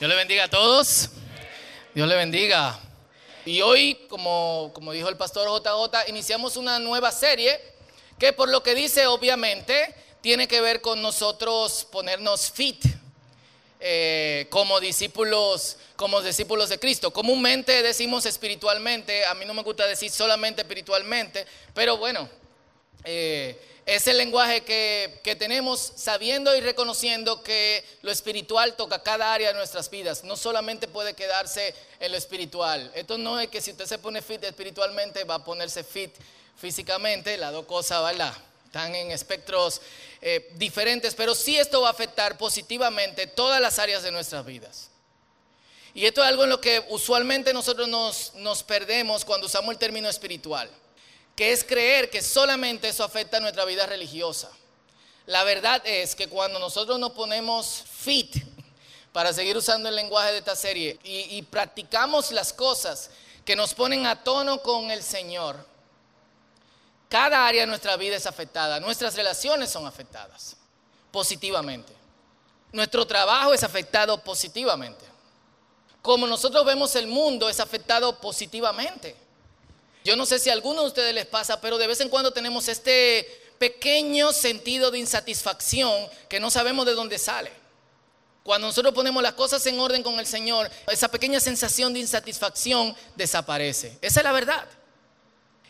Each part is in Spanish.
Dios le bendiga a todos. Dios le bendiga. Y hoy, como, como dijo el pastor JJ, iniciamos una nueva serie que por lo que dice obviamente tiene que ver con nosotros ponernos fit eh, como discípulos, como discípulos de Cristo. Comúnmente decimos espiritualmente, a mí no me gusta decir solamente espiritualmente, pero bueno, eh, es el lenguaje que, que, tenemos sabiendo y reconociendo que lo espiritual toca cada área de nuestras vidas. No solamente puede quedarse en lo espiritual. Esto no es que si usted se pone fit espiritualmente va a ponerse fit físicamente, las dos cosas, ¿verdad? Están en espectros eh, diferentes, pero sí esto va a afectar positivamente todas las áreas de nuestras vidas. Y esto es algo en lo que usualmente nosotros nos, nos perdemos cuando usamos el término espiritual, que es creer que solamente eso afecta nuestra vida religiosa. La verdad es que cuando nosotros nos ponemos fit, para seguir usando el lenguaje de esta serie, y practicamos las cosas que nos ponen a tono con el Señor, cada área de nuestra vida es afectada. Nuestras relaciones son afectadas positivamente. Nuestro trabajo es afectado positivamente. Como nosotros vemos el mundo es afectado positivamente. Yo no sé si a alguno de ustedes les pasa, pero de vez en cuando tenemos este pequeño sentido de insatisfacción que no sabemos de dónde sale. Cuando nosotros ponemos las cosas en orden con el Señor, esa pequeña sensación de insatisfacción desaparece. Esa es la verdad.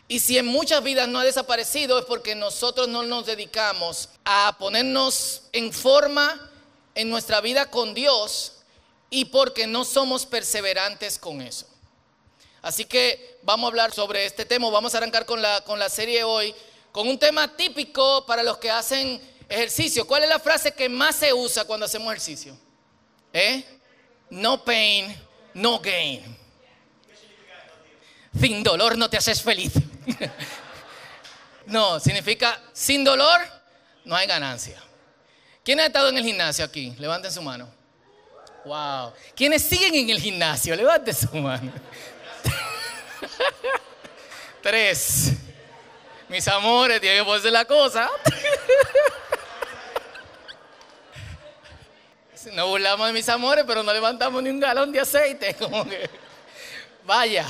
Y si en muchas vidas no ha desaparecido es porque nosotros no nos dedicamos a ponernos en forma en nuestra vida con Dios y porque no somos perseverantes con eso. Así que vamos a hablar sobre este tema, vamos a arrancar con la, con la serie hoy, con un tema típico para los que hacen ejercicio. ¿Cuál es la frase que más se usa cuando hacemos ejercicio? ¿Eh? No pain, no gain. Sin dolor no te haces feliz. no, significa sin dolor no hay ganancia. ¿Quién ha estado en el gimnasio aquí? Levanten su mano. Wow. ¿Quiénes siguen en el gimnasio? Levanten su mano. Tres. Mis amores, tienen que ponerse la cosa. No burlamos de mis amores, pero no levantamos ni un galón de aceite. Como que, vaya.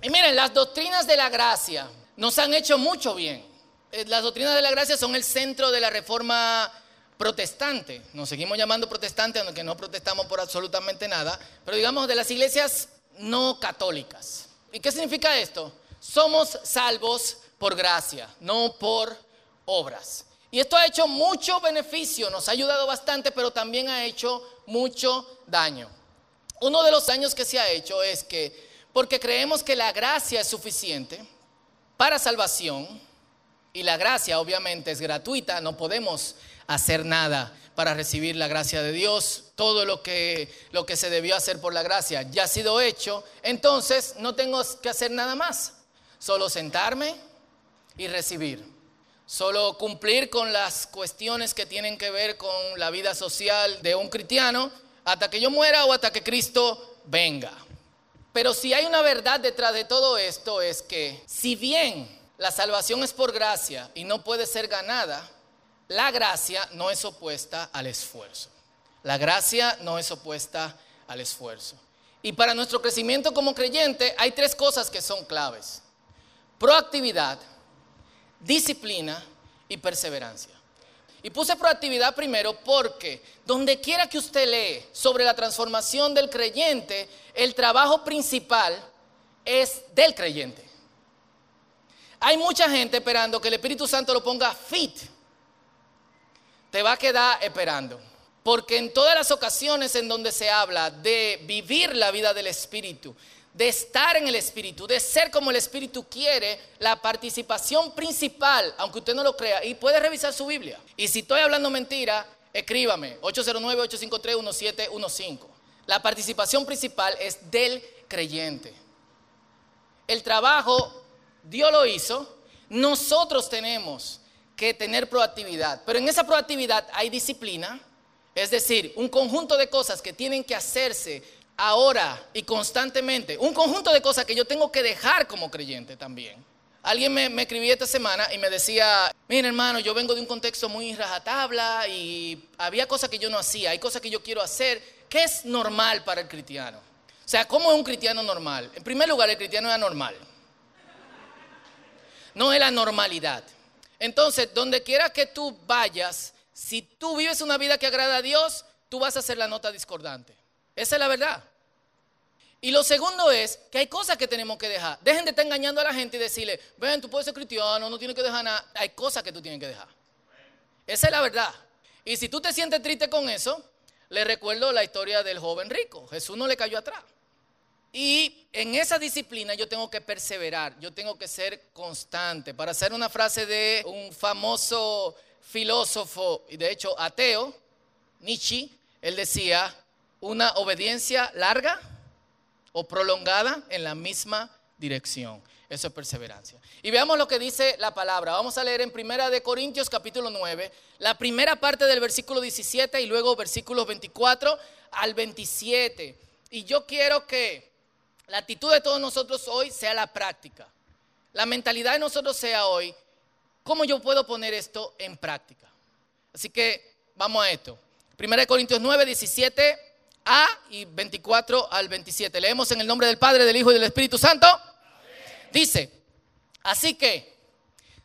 Y miren, las doctrinas de la gracia nos han hecho mucho bien. Eh, las doctrinas de la gracia son el centro de la reforma protestante. Nos seguimos llamando protestantes, aunque no protestamos por absolutamente nada, pero digamos de las iglesias no católicas. ¿Y qué significa esto? Somos salvos por gracia, no por obras. Y esto ha hecho mucho beneficio, nos ha ayudado bastante, pero también ha hecho mucho daño. Uno de los daños que se ha hecho es que porque creemos que la gracia es suficiente para salvación y la gracia obviamente es gratuita, no podemos hacer nada para recibir la gracia de Dios. Todo lo que, lo que se debió hacer por la gracia ya ha sido hecho, entonces no tengo que hacer nada más, solo sentarme y recibir. Solo cumplir con las cuestiones que tienen que ver con la vida social de un cristiano hasta que yo muera o hasta que Cristo venga. Pero si hay una verdad detrás de todo esto es que si bien la salvación es por gracia y no puede ser ganada, la gracia no es opuesta al esfuerzo. La gracia no es opuesta al esfuerzo. Y para nuestro crecimiento como creyente hay tres cosas que son claves. Proactividad, disciplina y perseverancia. Y puse proactividad primero porque donde quiera que usted lee sobre la transformación del creyente, el trabajo principal es del creyente. Hay mucha gente esperando que el Espíritu Santo lo ponga fit. Te va a quedar esperando. Porque en todas las ocasiones en donde se habla de vivir la vida del Espíritu, de estar en el Espíritu, de ser como el Espíritu quiere, la participación principal, aunque usted no lo crea, y puede revisar su Biblia. Y si estoy hablando mentira, escríbame, 809-853-1715. La participación principal es del creyente. El trabajo, Dios lo hizo, nosotros tenemos que tener proactividad, pero en esa proactividad hay disciplina, es decir, un conjunto de cosas que tienen que hacerse ahora y constantemente. Un conjunto de cosas que yo tengo que dejar como creyente también. Alguien me, escribía esta semana y me decía, mira hermano, yo vengo de un contexto muy rajatabla y había cosas que yo no hacía, hay cosas que yo quiero hacer ¿qué es normal para el cristiano? O sea, ¿cómo es un cristiano normal? En primer lugar, el cristiano es anormal. No es la normalidad. Entonces, donde quiera que tú vayas, si tú vives una vida que agrada a Dios, tú vas a hacer la nota discordante. Esa es la verdad. Y lo segundo es que hay cosas que tenemos que dejar. Dejen de estar engañando a la gente y decirle, ven, tú puedes ser cristiano, no tienes que dejar nada. Hay cosas que tú tienes que dejar. Esa es la verdad. Y si tú te sientes triste con eso, le recuerdo la historia del joven rico. Jesús no le cayó atrás. Y en esa disciplina yo tengo que perseverar, yo tengo que ser constante. Para hacer una frase de un famoso filósofo, y de hecho ateo, Nietzsche, él decía, una obediencia larga o prolongada en la misma dirección. Eso es perseverancia. Y veamos lo que dice la palabra. Vamos a leer en Primera de Corintios capítulo 9, la primera parte del versículo 17 y luego versículos 24 al 27. Y yo quiero que la actitud de todos nosotros hoy sea la práctica. La mentalidad de nosotros sea hoy, ¿cómo yo puedo poner esto en práctica? Así que vamos a esto. Primera de Corintios 9, 17 a y 24 al 27. Leemos en el nombre del Padre, del Hijo y del Espíritu Santo. Dice, así que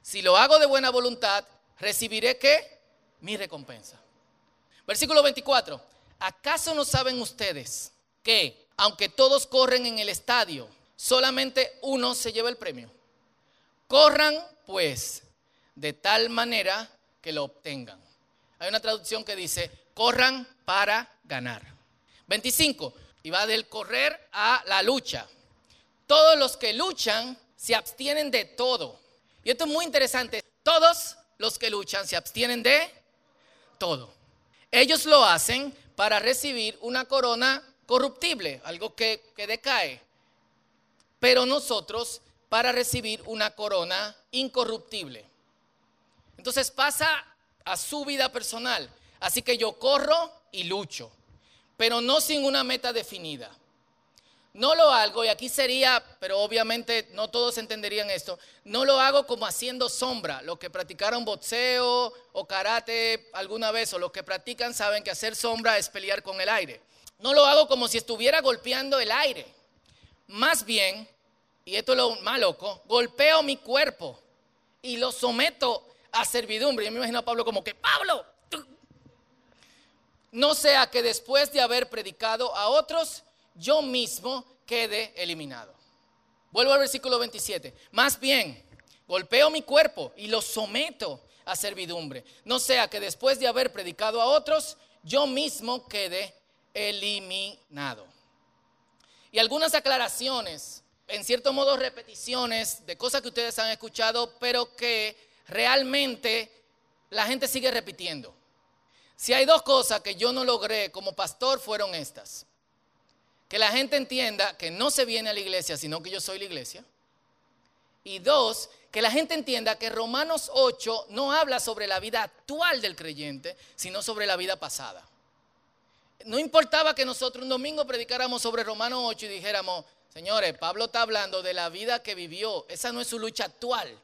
si lo hago de buena voluntad, recibiré qué? Mi recompensa. Versículo 24. ¿Acaso no saben ustedes que aunque todos corren en el estadio, solamente uno se lleva el premio? Corran pues de tal manera que lo obtengan. Hay una traducción que dice, corran para ganar. 25. Y va del correr a la lucha. Todos los que luchan se abstienen de todo. Y esto es muy interesante. Todos los que luchan se abstienen de todo. Ellos lo hacen para recibir una corona corruptible, algo que, que decae. Pero nosotros para recibir una corona incorruptible. Entonces pasa a su vida personal. Así que yo corro y lucho pero no sin una meta definida. No lo hago, y aquí sería, pero obviamente no todos entenderían esto, no lo hago como haciendo sombra. Los que practicaron boxeo o karate alguna vez, o los que practican saben que hacer sombra es pelear con el aire. No lo hago como si estuviera golpeando el aire. Más bien, y esto es lo más loco, golpeo mi cuerpo y lo someto a servidumbre. Yo me imagino a Pablo como que, Pablo, no sea que después de haber predicado a otros, yo mismo quede eliminado. Vuelvo al versículo 27. Más bien, golpeo mi cuerpo y lo someto a servidumbre. No sea que después de haber predicado a otros, yo mismo quede eliminado. Y algunas aclaraciones, en cierto modo repeticiones de cosas que ustedes han escuchado, pero que realmente la gente sigue repitiendo. Si hay dos cosas que yo no logré como pastor fueron estas. Que la gente entienda que no se viene a la iglesia, sino que yo soy la iglesia. Y dos, que la gente entienda que Romanos 8 no habla sobre la vida actual del creyente, sino sobre la vida pasada. No importaba que nosotros un domingo predicáramos sobre Romanos 8 y dijéramos, señores, Pablo está hablando de la vida que vivió, esa no es su lucha actual.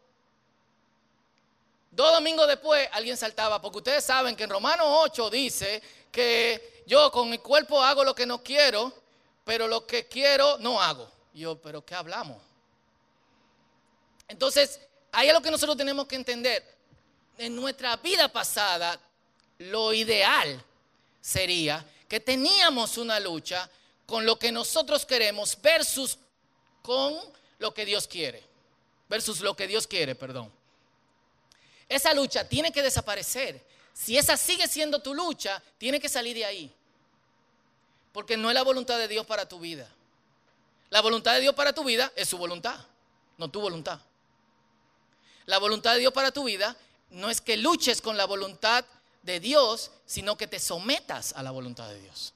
Dos domingos después alguien saltaba, porque ustedes saben que en Romanos 8 dice que yo con mi cuerpo hago lo que no quiero, pero lo que quiero no hago. yo, pero ¿qué hablamos? Entonces, ahí es lo que nosotros tenemos que entender. En nuestra vida pasada, lo ideal sería que teníamos una lucha con lo que nosotros queremos versus con lo que Dios quiere. Versus lo que Dios quiere, perdón. Esa lucha tiene que desaparecer. Si esa sigue siendo tu lucha, tiene que salir de ahí. Porque no es la voluntad de Dios para tu vida. La voluntad de Dios para tu vida es su voluntad, no tu voluntad. La voluntad de Dios para tu vida no es que luches con la voluntad de Dios, sino que te sometas a la voluntad de Dios.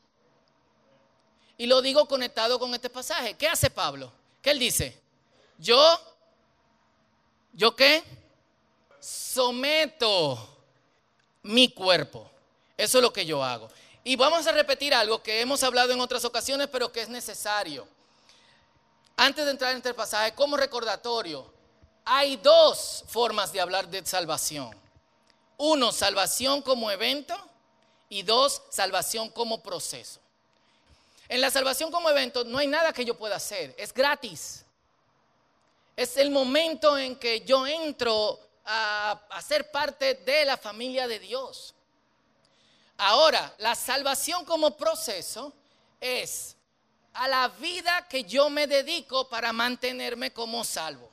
Y lo digo conectado con este pasaje. ¿Qué hace Pablo? ¿Qué él dice? Yo, ¿yo qué? someto mi cuerpo. Eso es lo que yo hago. Y vamos a repetir algo que hemos hablado en otras ocasiones, pero que es necesario. Antes de entrar en este pasaje, como recordatorio, hay dos formas de hablar de salvación. Uno, salvación como evento y dos, salvación como proceso. En la salvación como evento no hay nada que yo pueda hacer, es gratis. Es el momento en que yo entro a, a ser parte de la familia de Dios. Ahora, la salvación como proceso es a la vida que yo me dedico para mantenerme como salvo.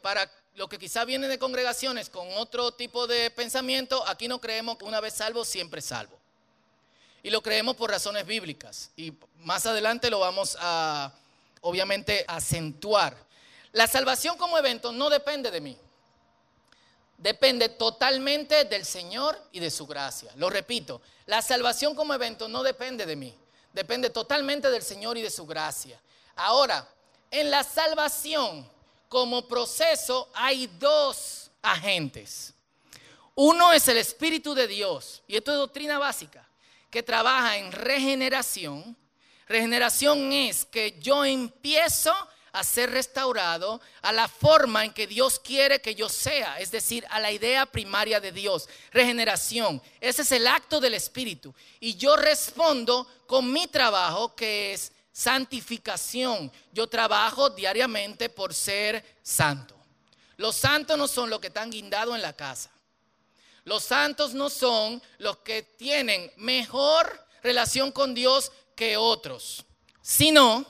Para lo que quizá viene de congregaciones con otro tipo de pensamiento, aquí no creemos que una vez salvo, siempre salvo. Y lo creemos por razones bíblicas. Y más adelante lo vamos a, obviamente, acentuar. La salvación como evento no depende de mí. Depende totalmente del Señor y de su gracia. Lo repito, la salvación como evento no depende de mí. Depende totalmente del Señor y de su gracia. Ahora, en la salvación como proceso hay dos agentes. Uno es el Espíritu de Dios, y esto es doctrina básica, que trabaja en regeneración. Regeneración es que yo empiezo a ser restaurado a la forma en que Dios quiere que yo sea, es decir, a la idea primaria de Dios. Regeneración, ese es el acto del Espíritu. Y yo respondo con mi trabajo que es santificación. Yo trabajo diariamente por ser santo. Los santos no son los que están guindados en la casa. Los santos no son los que tienen mejor relación con Dios que otros, sino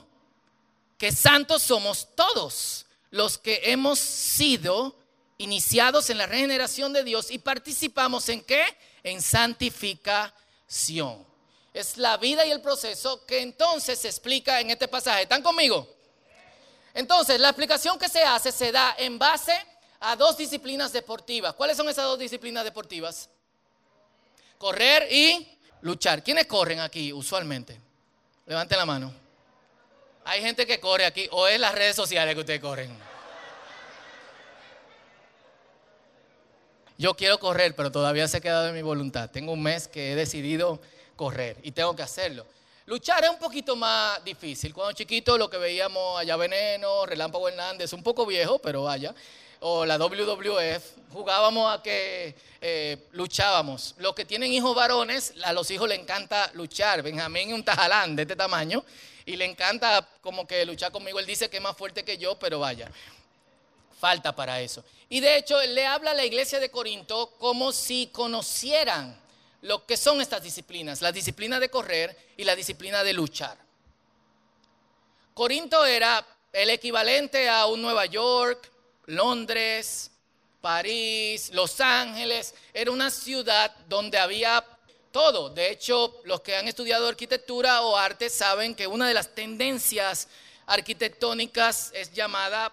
que santos somos todos los que hemos sido iniciados en la regeneración de Dios y participamos en qué? En santificación. Es la vida y el proceso que entonces se explica en este pasaje. ¿Están conmigo? Entonces, la explicación que se hace se da en base a dos disciplinas deportivas. ¿Cuáles son esas dos disciplinas deportivas? Correr y luchar. ¿Quiénes corren aquí usualmente? Levanten la mano. Hay gente que corre aquí, o es las redes sociales que ustedes corren. Yo quiero correr, pero todavía se ha quedado en mi voluntad. Tengo un mes que he decidido correr y tengo que hacerlo. Luchar es un poquito más difícil. Cuando chiquito lo que veíamos allá Veneno, Relámpago Hernández, un poco viejo, pero vaya, o la WWF, jugábamos a que eh, luchábamos. Los que tienen hijos varones, a los hijos les encanta luchar. Benjamín es un tajalán de este tamaño y le encanta como que luchar conmigo. Él dice que es más fuerte que yo, pero vaya, falta para eso. Y de hecho, él le habla a la iglesia de Corinto como si conocieran lo que son estas disciplinas, la disciplina de correr y la disciplina de luchar. Corinto era el equivalente a un Nueva York, Londres, París, Los Ángeles. Era una ciudad donde había todo. De hecho, los que han estudiado arquitectura o arte saben que una de las tendencias arquitectónicas es llamada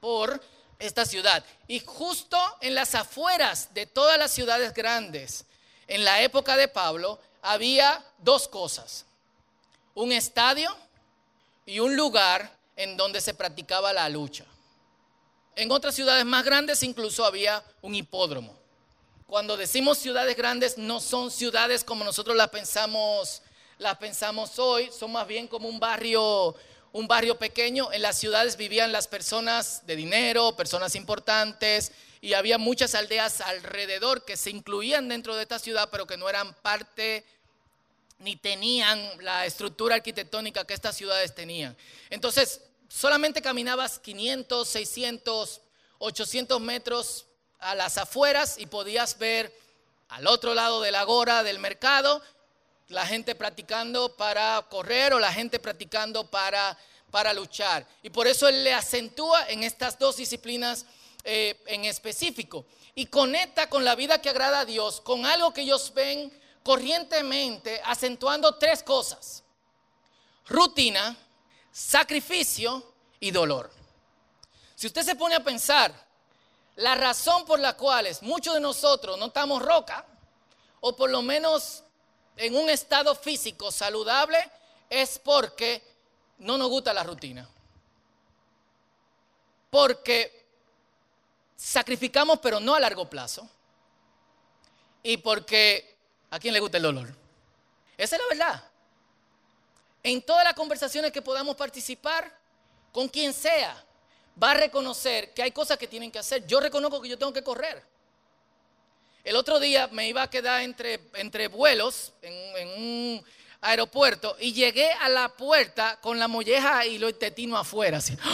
por esta ciudad. Y justo en las afueras de todas las ciudades grandes, en la época de Pablo, había dos cosas. Un estadio y un lugar en donde se practicaba la lucha. En otras ciudades más grandes incluso había un hipódromo cuando decimos ciudades grandes, no son ciudades como nosotros las pensamos, las pensamos hoy, son más bien como un barrio, un barrio pequeño. En las ciudades vivían las personas de dinero, personas importantes, y había muchas aldeas alrededor que se incluían dentro de esta ciudad, pero que no eran parte ni tenían la estructura arquitectónica que estas ciudades tenían. Entonces, solamente caminabas 500, 600, 800 metros a las afueras y podías ver al otro lado de la gora del mercado la gente practicando para correr o la gente practicando para, para luchar. Y por eso él le acentúa en estas dos disciplinas eh, en específico y conecta con la vida que agrada a Dios, con algo que ellos ven corrientemente, acentuando tres cosas. Rutina, sacrificio y dolor. Si usted se pone a pensar, la razón por la cual muchos de nosotros no estamos roca, o por lo menos en un estado físico saludable, es porque no nos gusta la rutina. Porque sacrificamos, pero no a largo plazo. Y porque a quién le gusta el dolor. Esa es la verdad. En todas las conversaciones que podamos participar, con quien sea, va a reconocer que hay cosas que tienen que hacer. Yo reconozco que yo tengo que correr. El otro día me iba a quedar entre, entre vuelos en, un aeropuerto y llegué a la puerta con la molleja y lo intestino afuera, así.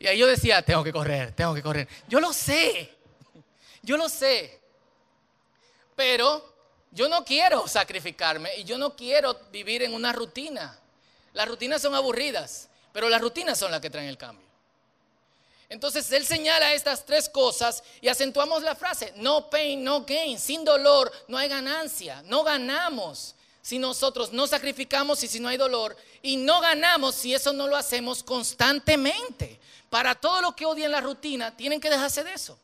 Y ahí yo decía, tengo que correr, tengo que correr. Yo lo sé, yo lo sé. Pero yo no quiero sacrificarme y yo no quiero vivir en una rutina. Las rutinas son aburridas, pero las rutinas son las que traen el cambio. Entonces él señala estas tres cosas y acentuamos la frase, no pain, no gain, sin dolor no hay ganancia, no ganamos si nosotros no sacrificamos y si no hay dolor y no ganamos si eso no lo hacemos constantemente. Para todo lo que odian la rutina, tienen que dejarse de eso.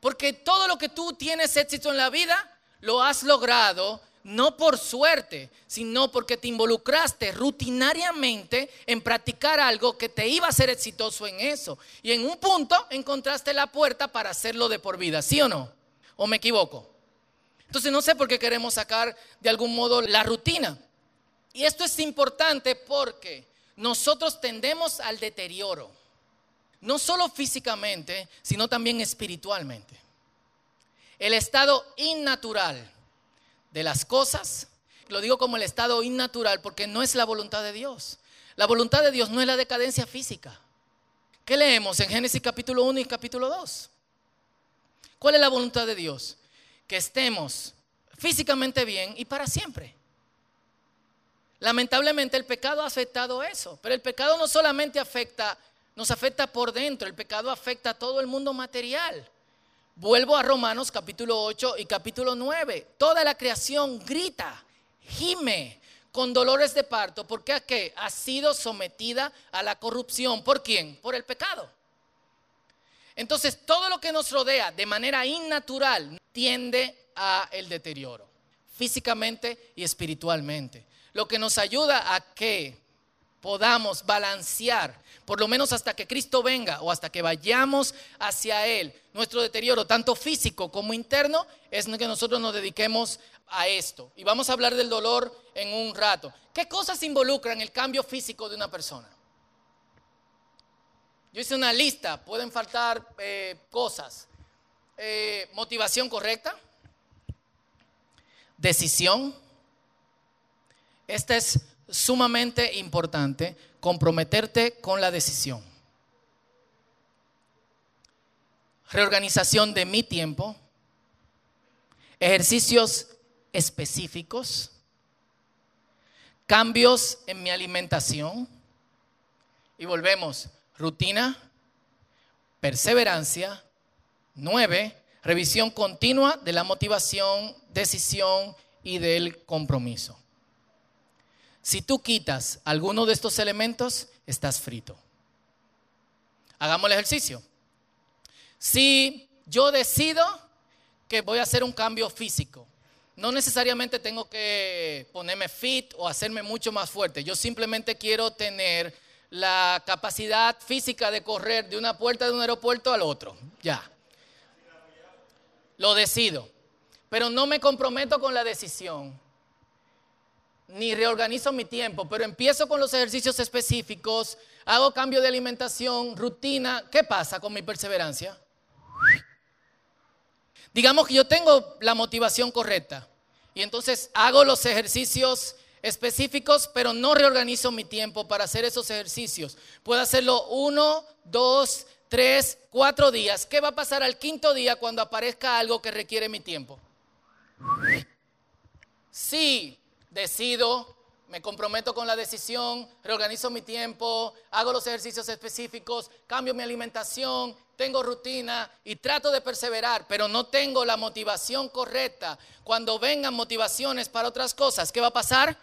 Porque todo lo que tú tienes éxito en la vida, lo has logrado no por suerte, sino porque te involucraste rutinariamente en practicar algo que te iba a ser exitoso en eso. Y en un punto encontraste la puerta para hacerlo de por vida, ¿sí o no? ¿O me equivoco? Entonces no sé por qué queremos sacar de algún modo la rutina. Y esto es importante porque nosotros tendemos al deterioro, no solo físicamente, sino también espiritualmente. El estado innatural de las cosas, lo digo como el estado innatural porque no es la voluntad de Dios. La voluntad de Dios no es la decadencia física. ¿Qué leemos en Génesis capítulo 1 y capítulo 2? ¿Cuál es la voluntad de Dios? Que estemos físicamente bien y para siempre. Lamentablemente el pecado ha afectado eso, pero el pecado no solamente afecta, nos afecta por dentro, el pecado afecta a todo el mundo material. Vuelvo a Romanos capítulo 8 y capítulo 9. Toda la creación grita, gime con dolores de parto porque qué? ha sido sometida a la corrupción. ¿Por quién? Por el pecado. Entonces, todo lo que nos rodea de manera innatural tiende a el deterioro, físicamente y espiritualmente. Lo que nos ayuda a que podamos balancear, por lo menos hasta que Cristo venga o hasta que vayamos hacia Él, nuestro deterioro, tanto físico como interno, es que nosotros nos dediquemos a esto. Y vamos a hablar del dolor en un rato. ¿Qué cosas involucran el cambio físico de una persona? Yo hice una lista, pueden faltar eh, cosas. Eh, motivación correcta, decisión. Esta es sumamente importante comprometerte con la decisión. Reorganización de mi tiempo, ejercicios específicos, cambios en mi alimentación y volvemos, rutina, perseverancia, nueve, revisión continua de la motivación, decisión y del compromiso. Si tú quitas alguno de estos elementos, estás frito. Hagamos el ejercicio. Si yo decido que voy a hacer un cambio físico, no necesariamente tengo que ponerme fit o hacerme mucho más fuerte. Yo simplemente quiero tener la capacidad física de correr de una puerta de un aeropuerto al otro. Ya. Lo decido. Pero no me comprometo con la decisión ni reorganizo mi tiempo, pero empiezo con los ejercicios específicos, hago cambio de alimentación, rutina, ¿qué pasa con mi perseverancia? Digamos que yo tengo la motivación correcta y entonces hago los ejercicios específicos, pero no reorganizo mi tiempo para hacer esos ejercicios. Puedo hacerlo uno, dos, tres, cuatro días. ¿Qué va a pasar al quinto día cuando aparezca algo que requiere mi tiempo? Sí, decido, me comprometo con la decisión, reorganizo mi tiempo, hago los ejercicios específicos, cambio mi alimentación, tengo rutina y trato de perseverar, pero no tengo la motivación correcta. Cuando vengan motivaciones para otras cosas, ¿qué va a pasar?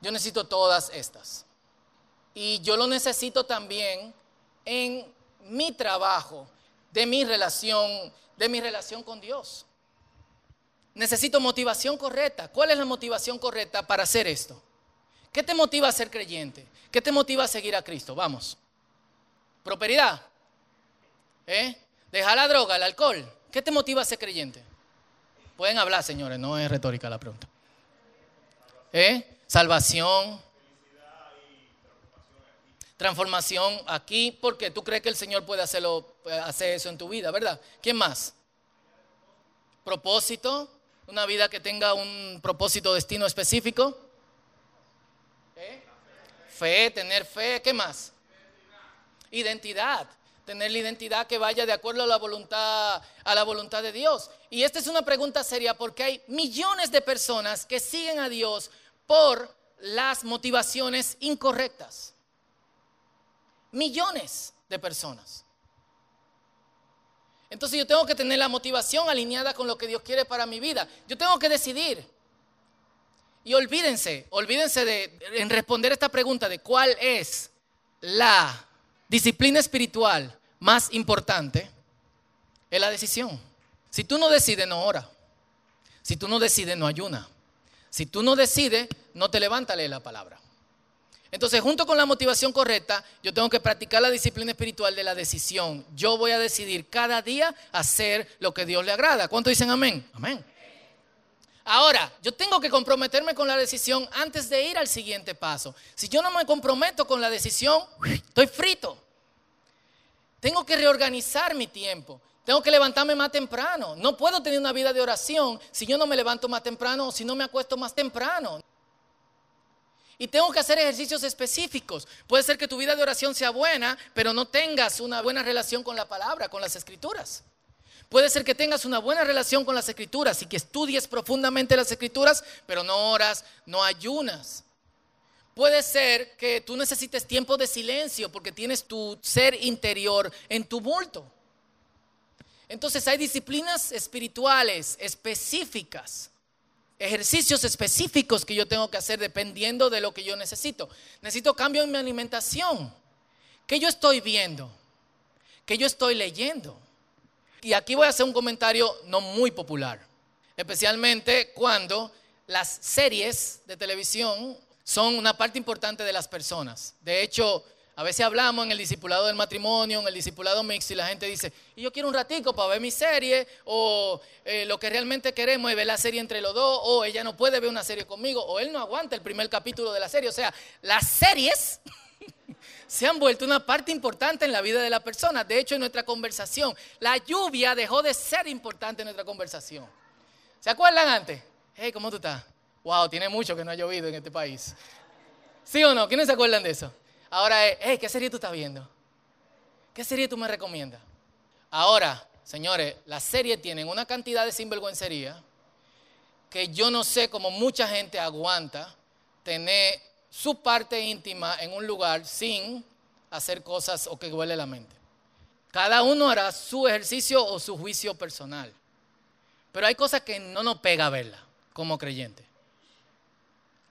Yo necesito todas estas. Y yo lo necesito también en mi trabajo, de mi relación, de mi relación con Dios. Necesito motivación correcta. ¿Cuál es la motivación correcta para hacer esto? ¿Qué te motiva a ser creyente? ¿Qué te motiva a seguir a Cristo? Vamos. Prosperidad. ¿Eh? Dejar la droga, el alcohol. ¿Qué te motiva a ser creyente? Pueden hablar, señores, no es retórica la pregunta. ¿Eh? Salvación. Transformación aquí, porque tú crees que el Señor puede hacerlo, hacer eso en tu vida, ¿verdad? ¿Quién más? propósito, una vida que tenga un propósito, destino específico. Fe, tener fe, ¿qué más? Identidad tener la identidad que vaya de acuerdo a la voluntad a la voluntad de Dios. Y esta es una pregunta seria porque hay millones de personas que siguen a Dios por las motivaciones incorrectas. Millones de personas. Entonces yo tengo que tener la motivación alineada con lo que Dios quiere para mi vida. Yo tengo que decidir. Y olvídense, olvídense de en responder esta pregunta de cuál es la disciplina espiritual más importante es la decisión. Si tú no decides, no ora. Si tú no decides, no ayuna. Si tú no decides, no te levanta a leer la palabra. Entonces, junto con la motivación correcta, yo tengo que practicar la disciplina espiritual de la decisión. Yo voy a decidir cada día hacer lo que Dios le agrada. ¿Cuánto dicen amén? Amén. Ahora, yo tengo que comprometerme con la decisión antes de ir al siguiente paso. Si yo no me comprometo con la decisión, estoy frito. Tengo que reorganizar mi tiempo. Tengo que levantarme más temprano. No puedo tener una vida de oración si yo no me levanto más temprano o si no me acuesto más temprano. Y tengo que hacer ejercicios específicos. Puede ser que tu vida de oración sea buena, pero no tengas una buena relación con la palabra, con las escrituras. Puede ser que tengas una buena relación con las escrituras y que estudies profundamente las escrituras, pero no oras, no ayunas. Puede ser que tú necesites tiempo de silencio porque tienes tu ser interior en tu bulto. Entonces hay disciplinas espirituales específicas, ejercicios específicos que yo tengo que hacer dependiendo de lo que yo necesito. Necesito cambio en mi alimentación. ¿Qué yo estoy viendo? ¿Qué yo estoy leyendo? Y aquí voy a hacer un comentario no muy popular, especialmente cuando las series de televisión son una parte importante de las personas. De hecho, a veces hablamos en el discipulado del matrimonio, en el discipulado mixto, y la gente dice, y yo quiero un ratico para ver mi serie, o eh, lo que realmente queremos es ver la serie entre los dos, o ella no puede ver una serie conmigo, o él no aguanta el primer capítulo de la serie. O sea, las series se han vuelto una parte importante en la vida de la persona. De hecho, en nuestra conversación, la lluvia dejó de ser importante en nuestra conversación. ¿Se acuerdan antes? Hey, ¿cómo tú estás? Wow, tiene mucho que no ha llovido en este país. ¿Sí o no? ¿Quiénes se acuerdan de eso? Ahora es, hey, ¿qué serie tú estás viendo? ¿Qué serie tú me recomiendas? Ahora, señores, las series tienen una cantidad de sinvergüencería que yo no sé cómo mucha gente aguanta tener su parte íntima en un lugar sin hacer cosas o que huele la mente. Cada uno hará su ejercicio o su juicio personal. Pero hay cosas que no nos pega verla como creyente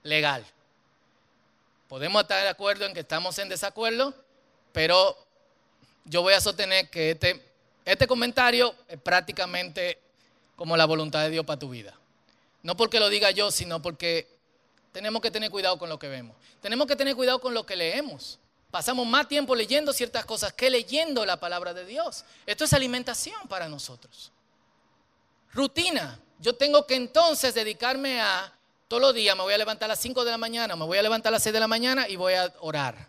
legal. Podemos estar de acuerdo en que estamos en desacuerdo, pero yo voy a sostener que este, este comentario es prácticamente como la voluntad de Dios para tu vida. No porque lo diga yo, sino porque tenemos que tener cuidado con lo que vemos. Tenemos que tener cuidado con lo que leemos. Pasamos más tiempo leyendo ciertas cosas que leyendo la palabra de Dios. Esto es alimentación para nosotros. Rutina. Yo tengo que entonces dedicarme a todos los días me voy a levantar a las 5 de la mañana, me voy a levantar a las 6 de la mañana y voy a orar.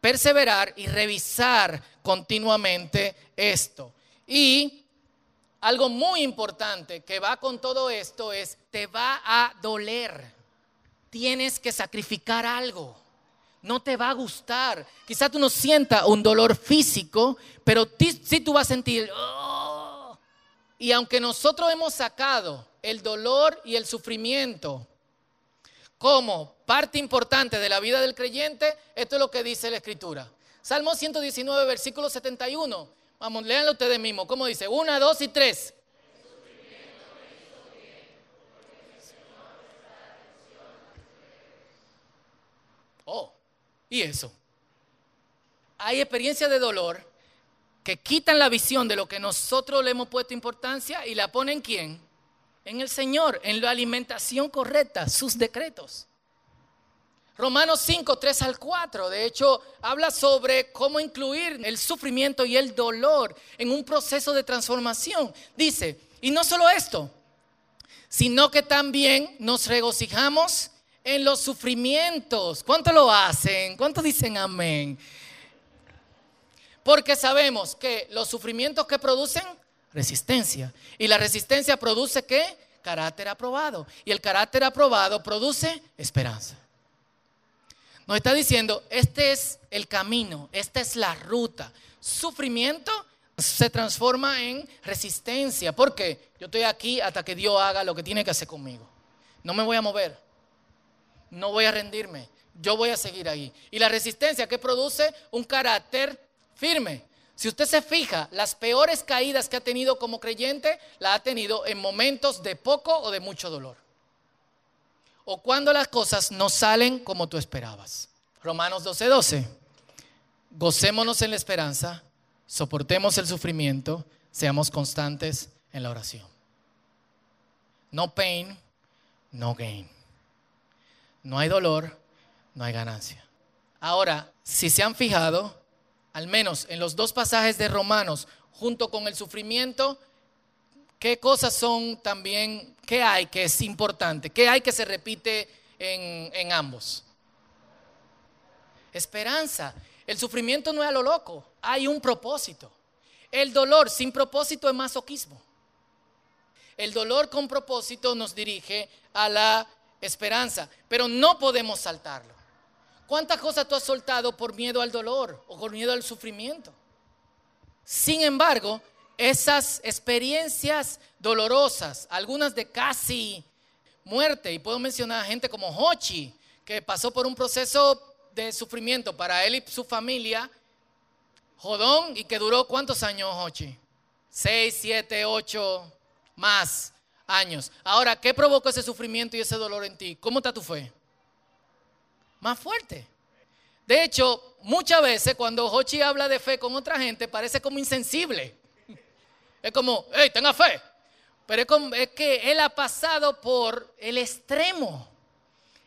Perseverar y revisar continuamente esto. Y algo muy importante que va con todo esto es, te va a doler. Tienes que sacrificar algo. No te va a gustar. Quizás tú no sientas un dolor físico, pero sí tú vas a sentir... Oh". Y aunque nosotros hemos sacado el dolor y el sufrimiento como parte importante de la vida del creyente, esto es lo que dice la Escritura. Salmo 119, versículo 71. Vamos, léanlo ustedes mismos. ¿Cómo dice? Una, dos y tres. Oh, ¿y eso? Hay experiencias de dolor que quitan la visión de lo que nosotros le hemos puesto importancia y la ponen quién? En el Señor, en la alimentación correcta, sus decretos. Romanos 5, 3 al 4, de hecho, habla sobre cómo incluir el sufrimiento y el dolor en un proceso de transformación. Dice, y no solo esto, sino que también nos regocijamos en los sufrimientos. ¿Cuánto lo hacen? ¿Cuánto dicen amén? Porque sabemos que los sufrimientos que producen Resistencia. Y la resistencia produce qué? Carácter aprobado. Y el carácter aprobado produce esperanza. Nos está diciendo, este es el camino, esta es la ruta. Sufrimiento se transforma en resistencia. ¿Por qué? Yo estoy aquí hasta que Dios haga lo que tiene que hacer conmigo. No me voy a mover. No voy a rendirme. Yo voy a seguir ahí. Y la resistencia que produce un carácter firme. Si usted se fija, las peores caídas que ha tenido como creyente, la ha tenido en momentos de poco o de mucho dolor. O cuando las cosas no salen como tú esperabas. Romanos 12:12. 12. Gocémonos en la esperanza, soportemos el sufrimiento, seamos constantes en la oración. No pain, no gain. No hay dolor, no hay ganancia. Ahora, si se han fijado, al menos en los dos pasajes de Romanos, junto con el sufrimiento, ¿qué cosas son también, qué hay que es importante? ¿Qué hay que se repite en, en ambos? Esperanza. El sufrimiento no es a lo loco, hay un propósito. El dolor sin propósito es masoquismo. El dolor con propósito nos dirige a la esperanza, pero no podemos saltarlo. ¿Cuántas cosas tú has soltado por miedo al dolor o por miedo al sufrimiento? Sin embargo, esas experiencias dolorosas, algunas de casi muerte, y puedo mencionar a gente como Hochi, que pasó por un proceso de sufrimiento para él y su familia, jodón, y que duró cuántos años, Hochi? Seis, siete, ocho, más años. Ahora, ¿qué provocó ese sufrimiento y ese dolor en ti? ¿Cómo está tu fe? Más fuerte. De hecho, muchas veces cuando Hochi habla de fe con otra gente, parece como insensible. Es como, hey, tenga fe. Pero es, que él ha pasado por el extremo,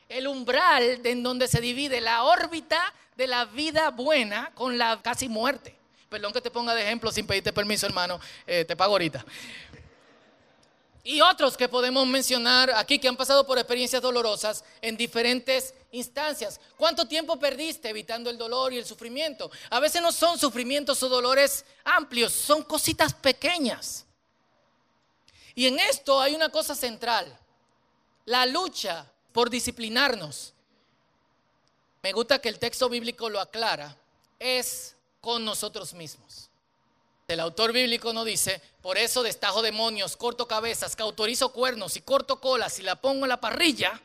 el umbral en donde se divide la órbita de la vida buena con la casi muerte. Perdón que te ponga de ejemplo sin pedirte permiso, hermano, eh, te pago ahorita. Y otros que podemos mencionar aquí que han pasado por experiencias dolorosas en diferentes instancias. ¿Cuánto tiempo perdiste evitando el dolor y el sufrimiento? A veces no son sufrimientos o dolores amplios, son cositas pequeñas. Y en esto hay una cosa central, la lucha por disciplinarnos. Me gusta que el texto bíblico lo aclara, es con nosotros mismos. El autor bíblico no dice, por eso destajo demonios, corto cabezas, cautorizo cuernos y corto colas y la pongo en la parrilla.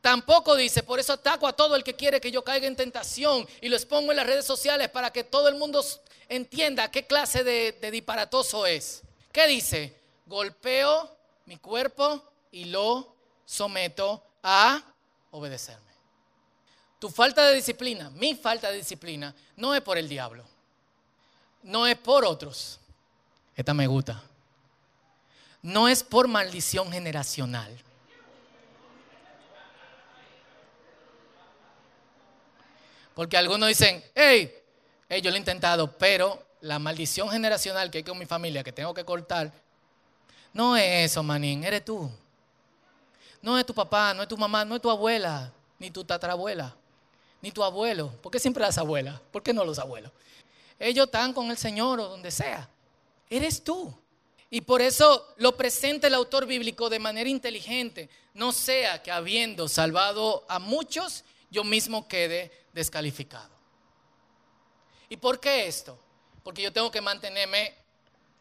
Tampoco dice, por eso ataco a todo el que quiere que yo caiga en tentación y los pongo en las redes sociales para que todo el mundo entienda qué clase de, de disparatoso es. ¿Qué dice? Golpeo mi cuerpo y lo someto a obedecerme. Tu falta de disciplina, mi falta de disciplina, no es por el diablo no es por otros. Esta me gusta. No es por maldición generacional. Porque algunos dicen, hey, yo lo he intentado, pero la maldición generacional que hay con mi familia, que tengo que cortar, no es eso, manín, eres tú. No es tu papá, no es tu mamá, no es tu abuela, ni tu tatarabuela, ni tu abuelo. ¿Por qué siempre las abuelas? ¿Por qué no los abuelos? Ellos están con el Señor o donde sea. Eres tú. Y por eso lo presenta el autor bíblico de manera inteligente. No sea que habiendo salvado a muchos, yo mismo quede descalificado. ¿Y por qué esto? Porque yo tengo que mantenerme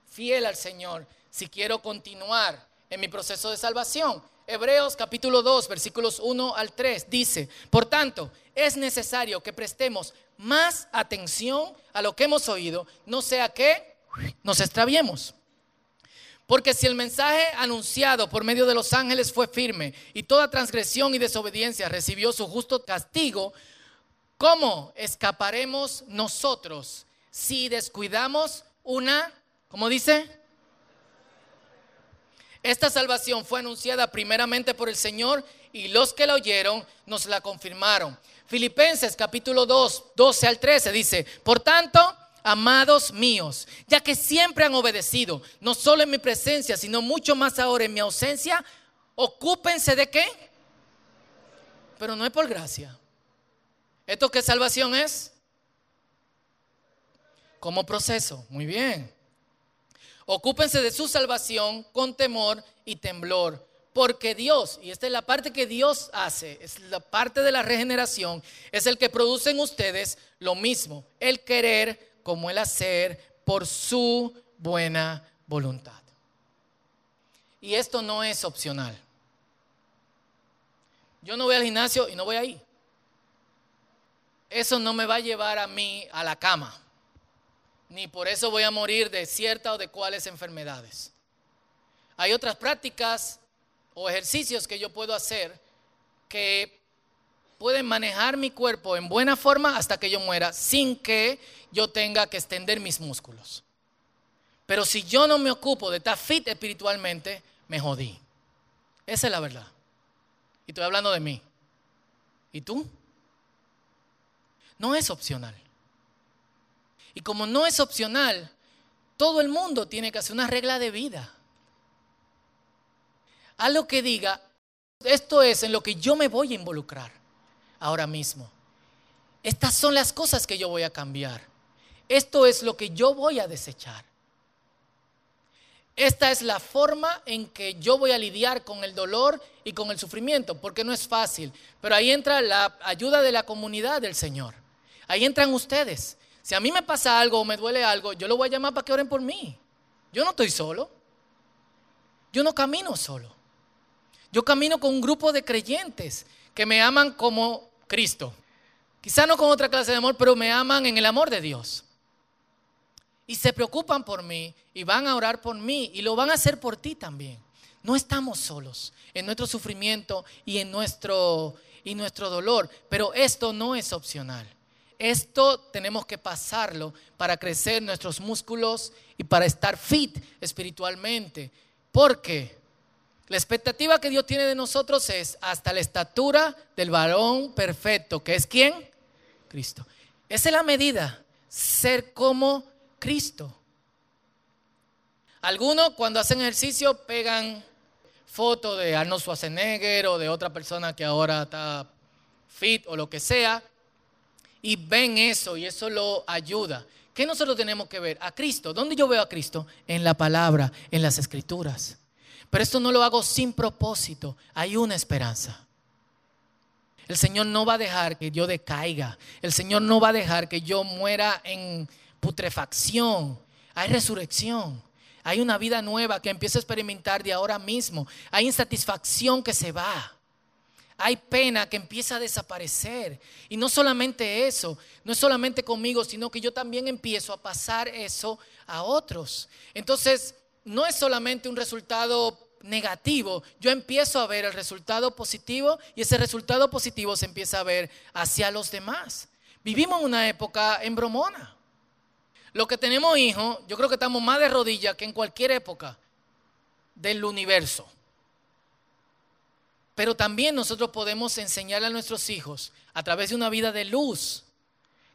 fiel al Señor si quiero continuar en mi proceso de salvación. Hebreos capítulo 2, versículos 1 al 3 dice, por tanto, es necesario que prestemos más atención a lo que hemos oído, no sea que nos extraviemos. Porque si el mensaje anunciado por medio de los ángeles fue firme y toda transgresión y desobediencia recibió su justo castigo, ¿cómo escaparemos nosotros si descuidamos una, ¿cómo dice? Esta salvación fue anunciada primeramente por el Señor y los que la oyeron nos la confirmaron. Filipenses capítulo 2, 12 al 13 dice, por tanto, amados míos, ya que siempre han obedecido, no solo en mi presencia, sino mucho más ahora en mi ausencia, ocúpense de qué? Pero no es por gracia. ¿Esto qué salvación es? Como proceso, muy bien. Ocúpense de su salvación con temor y temblor. Porque Dios, y esta es la parte que Dios hace, es la parte de la regeneración, es el que produce en ustedes lo mismo, el querer como el hacer por su buena voluntad. Y esto no es opcional. Yo no voy al gimnasio y no voy ahí. Eso no me va a llevar a mí a la cama. Ni por eso voy a morir de cierta o de cuáles enfermedades. Hay otras prácticas o ejercicios que yo puedo hacer que pueden manejar mi cuerpo en buena forma hasta que yo muera sin que yo tenga que extender mis músculos. Pero si yo no me ocupo de estar fit espiritualmente, me jodí. Esa es la verdad. Y estoy hablando de mí. ¿Y tú? No es opcional. Y como no es opcional, todo el mundo tiene que hacer una regla de vida. A lo que diga, esto es en lo que yo me voy a involucrar ahora mismo. Estas son las cosas que yo voy a cambiar. Esto es lo que yo voy a desechar. Esta es la forma en que yo voy a lidiar con el dolor y con el sufrimiento, porque no es fácil. Pero ahí entra la ayuda de la comunidad del Señor. Ahí entran ustedes. Si a mí me pasa algo o me duele algo, yo lo voy a llamar para que oren por mí. Yo no estoy solo. Yo no camino solo. Yo camino con un grupo de creyentes que me aman como Cristo. Quizá no con otra clase de amor, pero me aman en el amor de Dios. Y se preocupan por mí y van a orar por mí y lo van a hacer por ti también. No estamos solos en nuestro sufrimiento y en nuestro, y nuestro dolor, pero esto no es opcional. Esto tenemos que pasarlo para crecer nuestros músculos y para estar fit espiritualmente. Porque la expectativa que Dios tiene de nosotros es hasta la estatura del varón perfecto, que es quién? Cristo. Esa es la medida, ser como Cristo. Algunos cuando hacen ejercicio pegan fotos de Arnold Schwarzenegger o de otra persona que ahora está fit o lo que sea y ven eso y eso lo ayuda. ¿Qué nosotros tenemos que ver? A Cristo. ¿Dónde yo veo a Cristo? En la palabra, en las escrituras. Pero esto no lo hago sin propósito. Hay una esperanza. El Señor no va a dejar que yo decaiga. El Señor no va a dejar que yo muera en putrefacción. Hay resurrección. Hay una vida nueva que empiezo a experimentar de ahora mismo. Hay insatisfacción que se va hay pena que empieza a desaparecer. Y no solamente eso, no es solamente conmigo, sino que yo también empiezo a pasar eso a otros. Entonces, no es solamente un resultado negativo, yo empiezo a ver el resultado positivo y ese resultado positivo se empieza a ver hacia los demás. Vivimos una época en bromona. Los que tenemos hijos, yo creo que estamos más de rodillas que en cualquier época del universo. Pero también nosotros podemos enseñarle a nuestros hijos a través de una vida de luz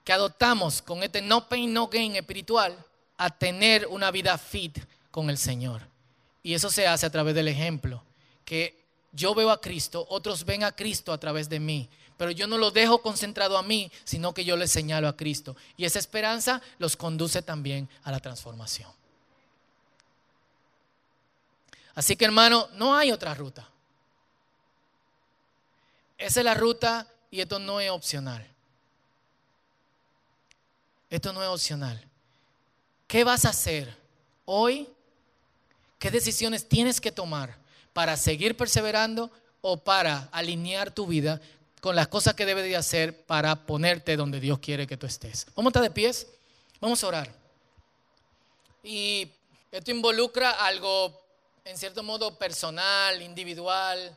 que adoptamos con este no pain, no gain espiritual a tener una vida fit con el Señor. Y eso se hace a través del ejemplo, que yo veo a Cristo, otros ven a Cristo a través de mí, pero yo no lo dejo concentrado a mí, sino que yo les señalo a Cristo. Y esa esperanza los conduce también a la transformación. Así que hermano, no hay otra ruta. Esa es la ruta y esto no es opcional. Esto no es opcional. ¿Qué vas a hacer hoy? ¿Qué decisiones tienes que tomar para seguir perseverando o para alinear tu vida con las cosas que debes de hacer para ponerte donde Dios quiere que tú estés? Vamos a estar de pies. Vamos a orar. Y esto involucra algo en cierto modo personal, individual,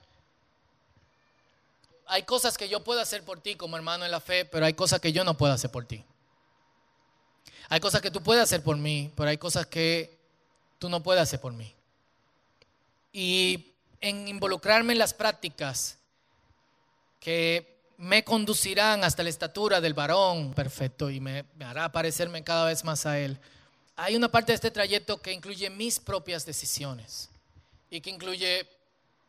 hay cosas que yo puedo hacer por ti como hermano en la fe, pero hay cosas que yo no puedo hacer por ti. Hay cosas que tú puedes hacer por mí, pero hay cosas que tú no puedes hacer por mí. Y en involucrarme en las prácticas que me conducirán hasta la estatura del varón perfecto y me, hará parecerme cada vez más a él. Hay una parte de este trayecto que incluye mis propias decisiones y que incluye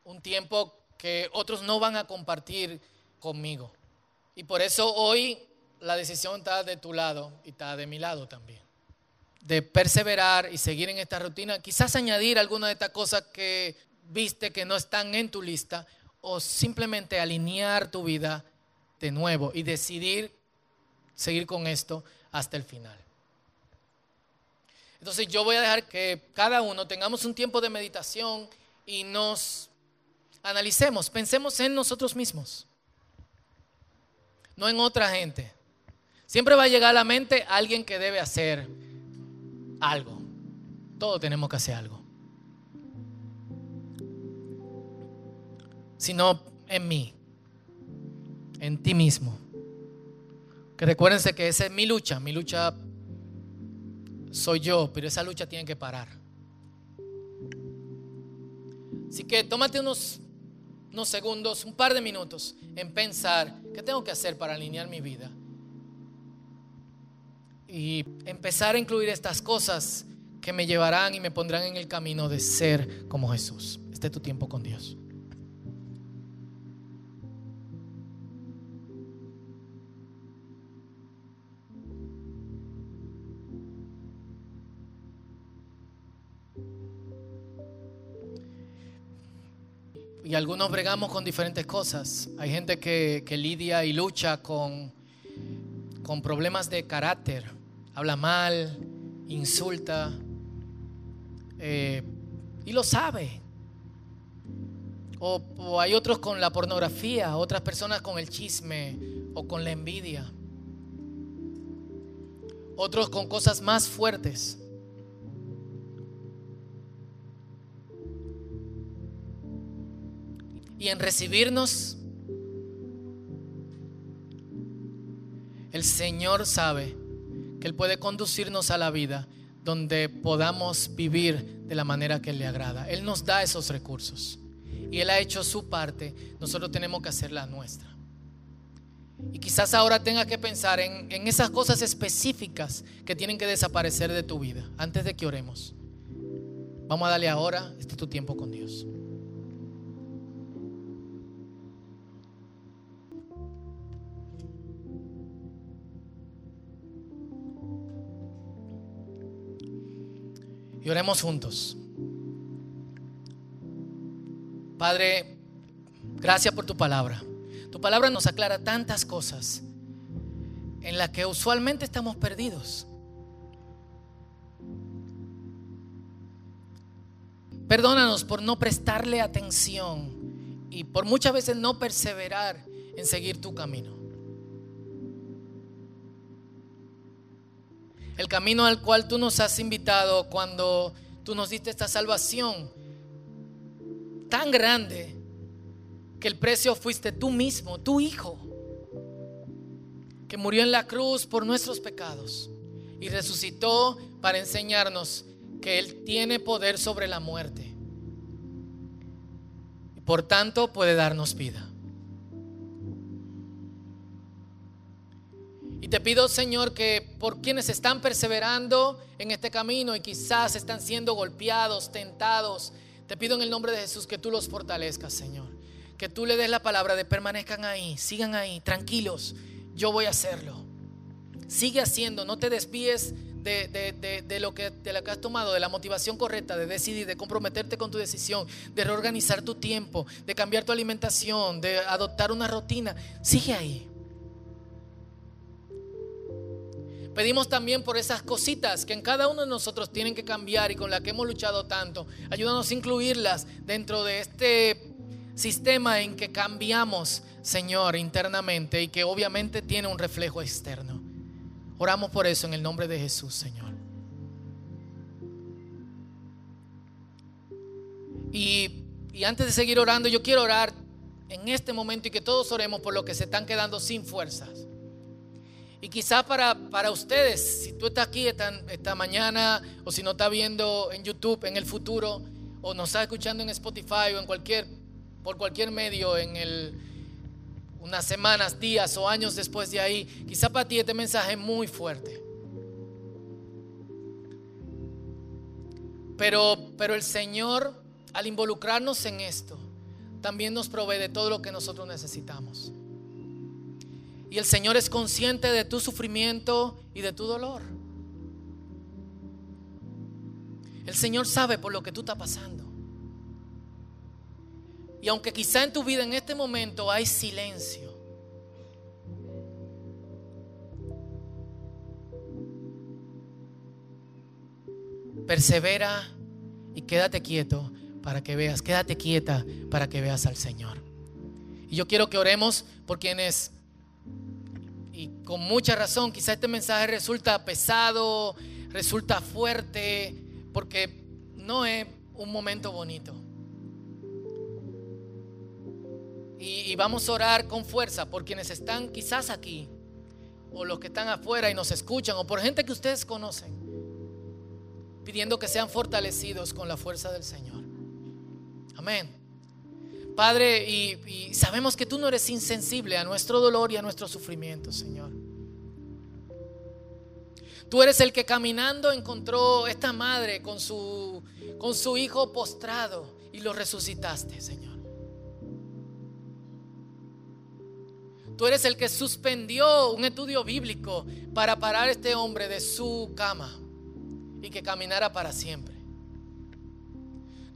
un tiempo que otros no van a compartir conmigo. Y por eso hoy la decisión está de tu lado y está de mi lado también. De perseverar y seguir en esta rutina, quizás añadir alguna de estas cosas que viste que no están en tu lista o simplemente alinear tu vida de nuevo y decidir seguir con esto hasta el final. Entonces yo voy a dejar que cada uno tengamos un tiempo de meditación y nos analicemos, pensemos en nosotros mismos, no en otra gente. Siempre va a llegar a la mente alguien que debe hacer algo. Todos tenemos que hacer algo. Sino en mí, en ti mismo. Que recuérdense que esa es mi lucha, mi lucha soy yo, pero esa lucha tiene que parar. Así que tómate unos, unos segundos, un par de minutos en pensar qué tengo que hacer para alinear mi vida. Y empezar a incluir estas cosas que me llevarán y me pondrán en el camino de ser como Jesús. Este es tu tiempo con Dios. Y algunos bregamos con diferentes cosas. Hay gente que, lidia y lucha con, con problemas de carácter. Habla mal, insulta. Eh, y lo sabe. O, o, hay otros con la pornografía, otras personas con el chisme o con la envidia. Otros con cosas más fuertes. y en recibirnos, el Señor sabe Él puede conducirnos a la vida donde podamos vivir de la manera que le agrada. Él nos da esos recursos y Él ha hecho su parte, nosotros tenemos que hacer la nuestra. Y quizás ahora tengas que pensar en, en, esas cosas específicas que tienen que desaparecer de tu vida antes de que oremos. Vamos a darle ahora, este es tu tiempo con Dios. Y oremos juntos. Padre, gracias por tu palabra. Tu palabra nos aclara tantas cosas en las que usualmente estamos perdidos. Perdónanos por no prestarle atención y por muchas veces no perseverar en seguir tu camino. Camino al cual tú nos has invitado cuando tú nos diste esta salvación tan grande que el precio fuiste tú mismo, tu Hijo, que murió en la cruz por nuestros pecados y resucitó para enseñarnos que Él tiene poder sobre la muerte y por tanto puede darnos vida. Y te pido, Señor, que por quienes están perseverando en este camino y quizás están siendo golpeados, tentados, te pido en el nombre de Jesús que tú los fortalezcas, Señor. Que tú le des la palabra de permanezcan ahí, sigan ahí, tranquilos. Yo voy a hacerlo. Sigue haciendo, no te desvíes de, lo que, de lo que has tomado, de la motivación correcta, de decidir, de comprometerte con tu decisión, de reorganizar tu tiempo, de cambiar tu alimentación, de adoptar una rutina. Sigue ahí. Pedimos también por esas cositas que en cada uno de nosotros tienen que cambiar y con las que hemos luchado tanto. Ayúdanos a incluirlas dentro de este sistema en que cambiamos, Señor, internamente y que obviamente tiene un reflejo externo. Oramos por eso en el nombre de Jesús, Señor. Y, y antes de seguir orando, yo quiero orar en este momento y que todos oremos por los que se están quedando sin fuerzas. Y quizá para, para ustedes, si tú estás aquí esta, mañana o si no estás viendo en YouTube en el futuro o nos estás escuchando en Spotify o en cualquier, por cualquier medio en el, unas semanas, días o años después de ahí, quizá para ti este mensaje es muy fuerte. Pero, pero el Señor, al involucrarnos en esto, también nos provee de todo lo que nosotros necesitamos. Y el Señor es consciente de tu sufrimiento y de tu dolor. El Señor sabe por lo que tú estás pasando. Y aunque quizá en tu vida en este momento hay silencio, persevera y quédate quieto para que veas, quédate quieta para que veas al Señor. Y yo quiero que oremos por quienes, y con mucha razón, quizá este mensaje resulta pesado, resulta fuerte, porque no es un momento bonito. Y, y, vamos a orar con fuerza por quienes están quizás aquí, o los que están afuera y nos escuchan, o por gente que ustedes conocen, pidiendo que sean fortalecidos con la fuerza del Señor. Amén. Padre, y, sabemos que tú no eres insensible a nuestro dolor y a nuestro sufrimiento, Señor. Tú eres el que caminando encontró esta madre con su, con su hijo postrado y lo resucitaste, Señor. Tú eres el que suspendió un estudio bíblico para parar a este hombre de su cama y que caminara para siempre.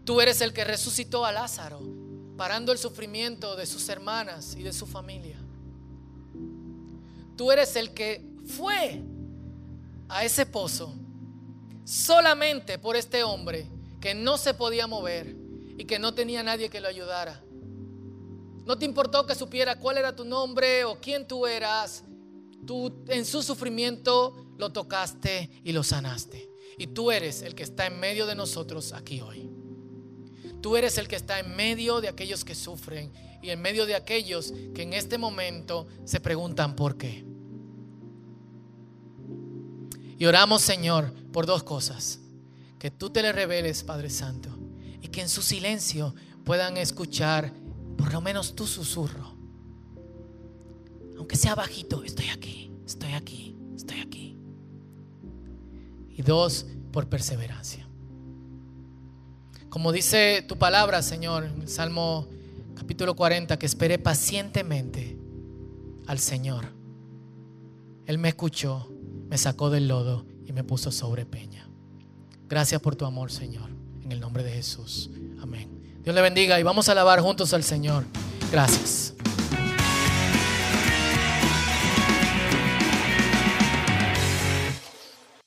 Tú eres el que resucitó a Lázaro, parando el sufrimiento de sus hermanas y de su familia. Tú eres el que fue a ese pozo solamente por este hombre que no se podía mover y que no tenía nadie que lo ayudara. No te importó que supiera cuál era tu nombre o quién tú eras. Tú en su sufrimiento lo tocaste y lo sanaste. Y tú eres el que está en medio de nosotros aquí hoy. Tú eres el que está en medio de aquellos que sufren y en medio de aquellos que en este momento se preguntan por qué. Y oramos, Señor, por dos cosas. Que tú te le reveles, Padre Santo, y que en su silencio puedan escuchar por lo menos tu susurro. Aunque sea bajito, estoy aquí, estoy aquí, estoy aquí. Y dos, por perseverancia. Como dice tu palabra, Señor, en Salmo capítulo 40, que esperé pacientemente al Señor. Él me escuchó, me sacó del lodo y me puso sobre peña. Gracias por tu amor, Señor. En el nombre de Jesús. Amén. Dios le bendiga y vamos a alabar juntos al Señor. Gracias.